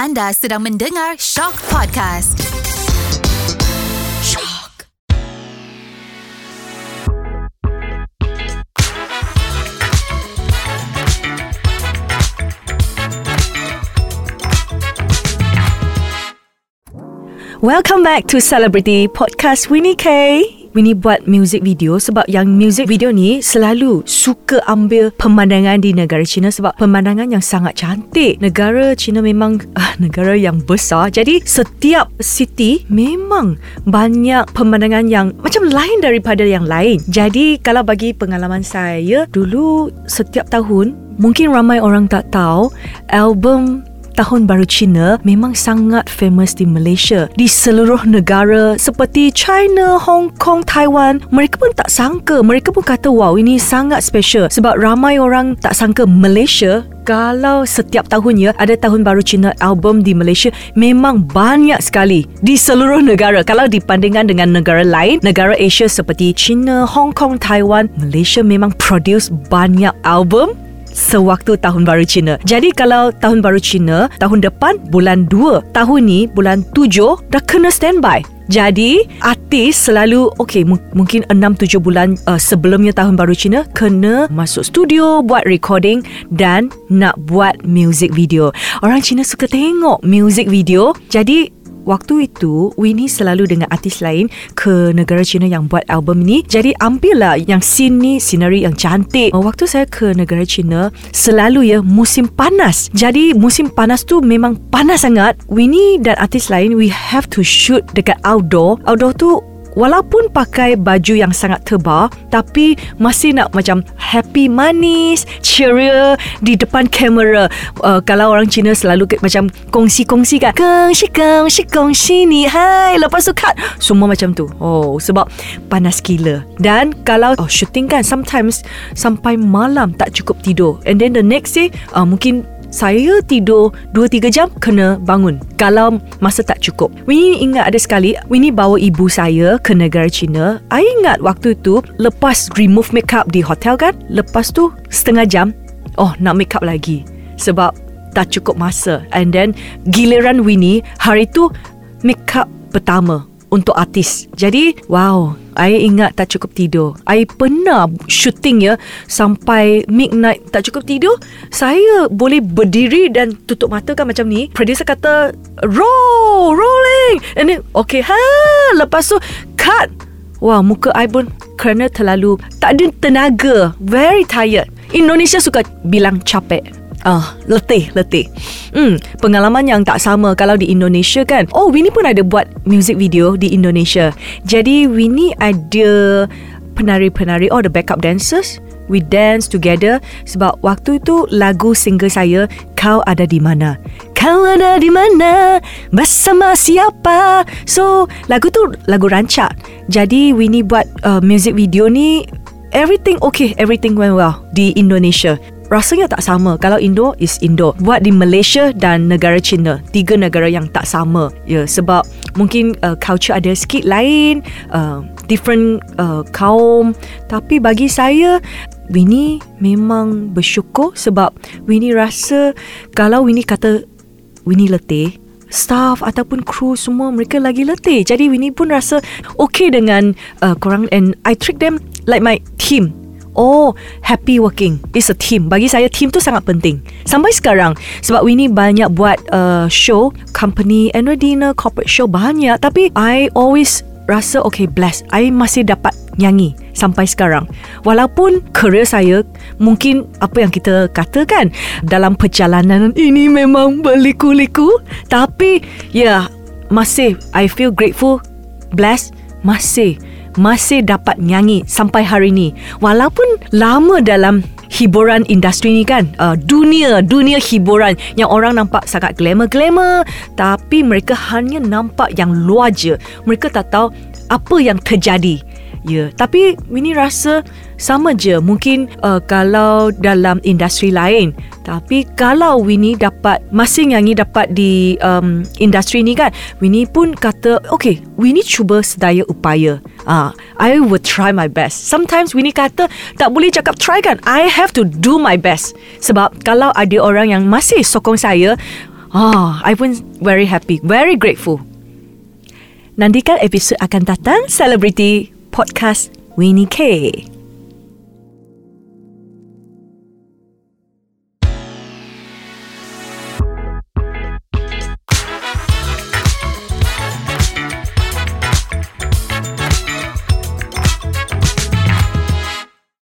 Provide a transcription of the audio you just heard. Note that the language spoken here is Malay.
Anda sedang mendengar Shock Podcast. Shock. Welcome back to Celebrity Podcast Winnie K. Winnie buat music video sebab yang music video ni selalu suka ambil pemandangan di negara China sebab pemandangan yang sangat cantik. Negara China memang uh, negara yang besar. Jadi setiap city memang banyak pemandangan yang macam lain daripada yang lain. Jadi kalau bagi pengalaman saya dulu setiap tahun mungkin ramai orang tak tahu album Tahun Baru Cina memang sangat famous di Malaysia. Di seluruh negara seperti China, Hong Kong, Taiwan, mereka pun tak sangka. Mereka pun kata, wow, ini sangat special. Sebab ramai orang tak sangka Malaysia kalau setiap tahun ya ada tahun baru Cina album di Malaysia memang banyak sekali di seluruh negara kalau dibandingkan dengan negara lain negara Asia seperti China, Hong Kong, Taiwan Malaysia memang produce banyak album sewaktu tahun baru Cina. Jadi kalau tahun baru Cina, tahun depan bulan 2, tahun ni bulan 7 dah kena standby. Jadi artis selalu okay m- mungkin 6 7 bulan uh, sebelumnya tahun baru Cina kena masuk studio buat recording dan nak buat music video. Orang Cina suka tengok music video. Jadi Waktu itu Winnie selalu dengan artis lain ke negara China yang buat album ni. Jadi ambillah yang scene ni scenery yang cantik. Uh, waktu saya ke negara China selalu ya musim panas. Jadi musim panas tu memang panas sangat. Winnie dan artis lain we have to shoot dekat outdoor. Outdoor tu Walaupun pakai baju yang sangat tebal Tapi masih nak macam happy manis Ceria di depan kamera. Uh, Kalau orang Cina selalu ke, macam kongsi-kongsi kan Kongsi, kongsi, kongsi ni Hai Lepas tu cut. Semua macam tu. Oh sebab panas gila. Dan kalau oh, shooting kan Sometimes sampai malam tak cukup tidur. And then the next day uh, Mungkin saya tidur 2-3 jam kena bangun kalau masa tak cukup. Winnie ingat ada sekali Winnie bawa ibu saya ke negara China. I ingat waktu tu lepas remove makeup di hotel kan, lepas tu setengah jam oh nak makeup lagi sebab tak cukup masa. And then giliran Winnie hari tu makeup pertama untuk artis. Jadi, wow, I ingat tak cukup tidur. I pernah shooting ya sampai midnight tak cukup tidur. Saya boleh berdiri dan tutup mata kan macam ni. Producer kata, roll, rolling. And then, okay, ha, lepas tu, cut. Wah, muka I pun kerana terlalu tak ada tenaga. Very tired. Indonesia suka bilang capek. Ah, letih, letih. Hmm, pengalaman yang tak sama kalau di Indonesia kan. Oh, Winnie pun ada buat music video di Indonesia. Jadi Winnie ada penari-penari, oh the backup dancers. We dance together sebab waktu itu lagu single saya Kau ada di mana? Kau ada di mana? Bersama siapa? So, lagu tu lagu rancak. Jadi Winnie buat uh, music video ni everything okay, everything went well di Indonesia rasanya tak sama. Kalau Indo is Indo. Buat di Malaysia dan negara China, tiga negara yang tak sama. Ya, sebab mungkin uh, culture ada sikit lain, uh, different uh, kaum. Tapi bagi saya, Winnie memang bersyukur sebab Winnie rasa kalau Winnie kata Winnie letih, staff ataupun kru semua mereka lagi letih. Jadi Winnie pun rasa okay dengan uh, korang and I treat them like my team. Oh, happy working is a team. Bagi saya team tu sangat penting. Sampai sekarang sebab Winnie banyak buat uh, show, company, annual dinner, corporate show banyak. Tapi I always rasa okay blessed. I masih dapat nyanyi sampai sekarang. Walaupun career saya mungkin apa yang kita katakan dalam perjalanan ini memang berliku-liku. Tapi ya yeah, masih I feel grateful, blessed, masih masih dapat nyanyi sampai hari ini. Walaupun lama dalam hiburan industri ni kan uh, dunia dunia hiburan yang orang nampak sangat glamour-glamour tapi mereka hanya nampak yang luar je mereka tak tahu apa yang terjadi Ya, tapi Winnie rasa sama je mungkin uh, kalau dalam industri lain. Tapi kalau Winnie dapat masing nyanyi dapat di um, industri ni kan, Winnie pun kata, okay, Winnie cuba sedaya upaya. Ah, uh, I will try my best. Sometimes Winnie kata tak boleh cakap try kan. I have to do my best. Sebab kalau ada orang yang masih sokong saya, Ah, I pun very happy, very grateful. Nantikan episod akan datang Celebrity Podcast Winnie K.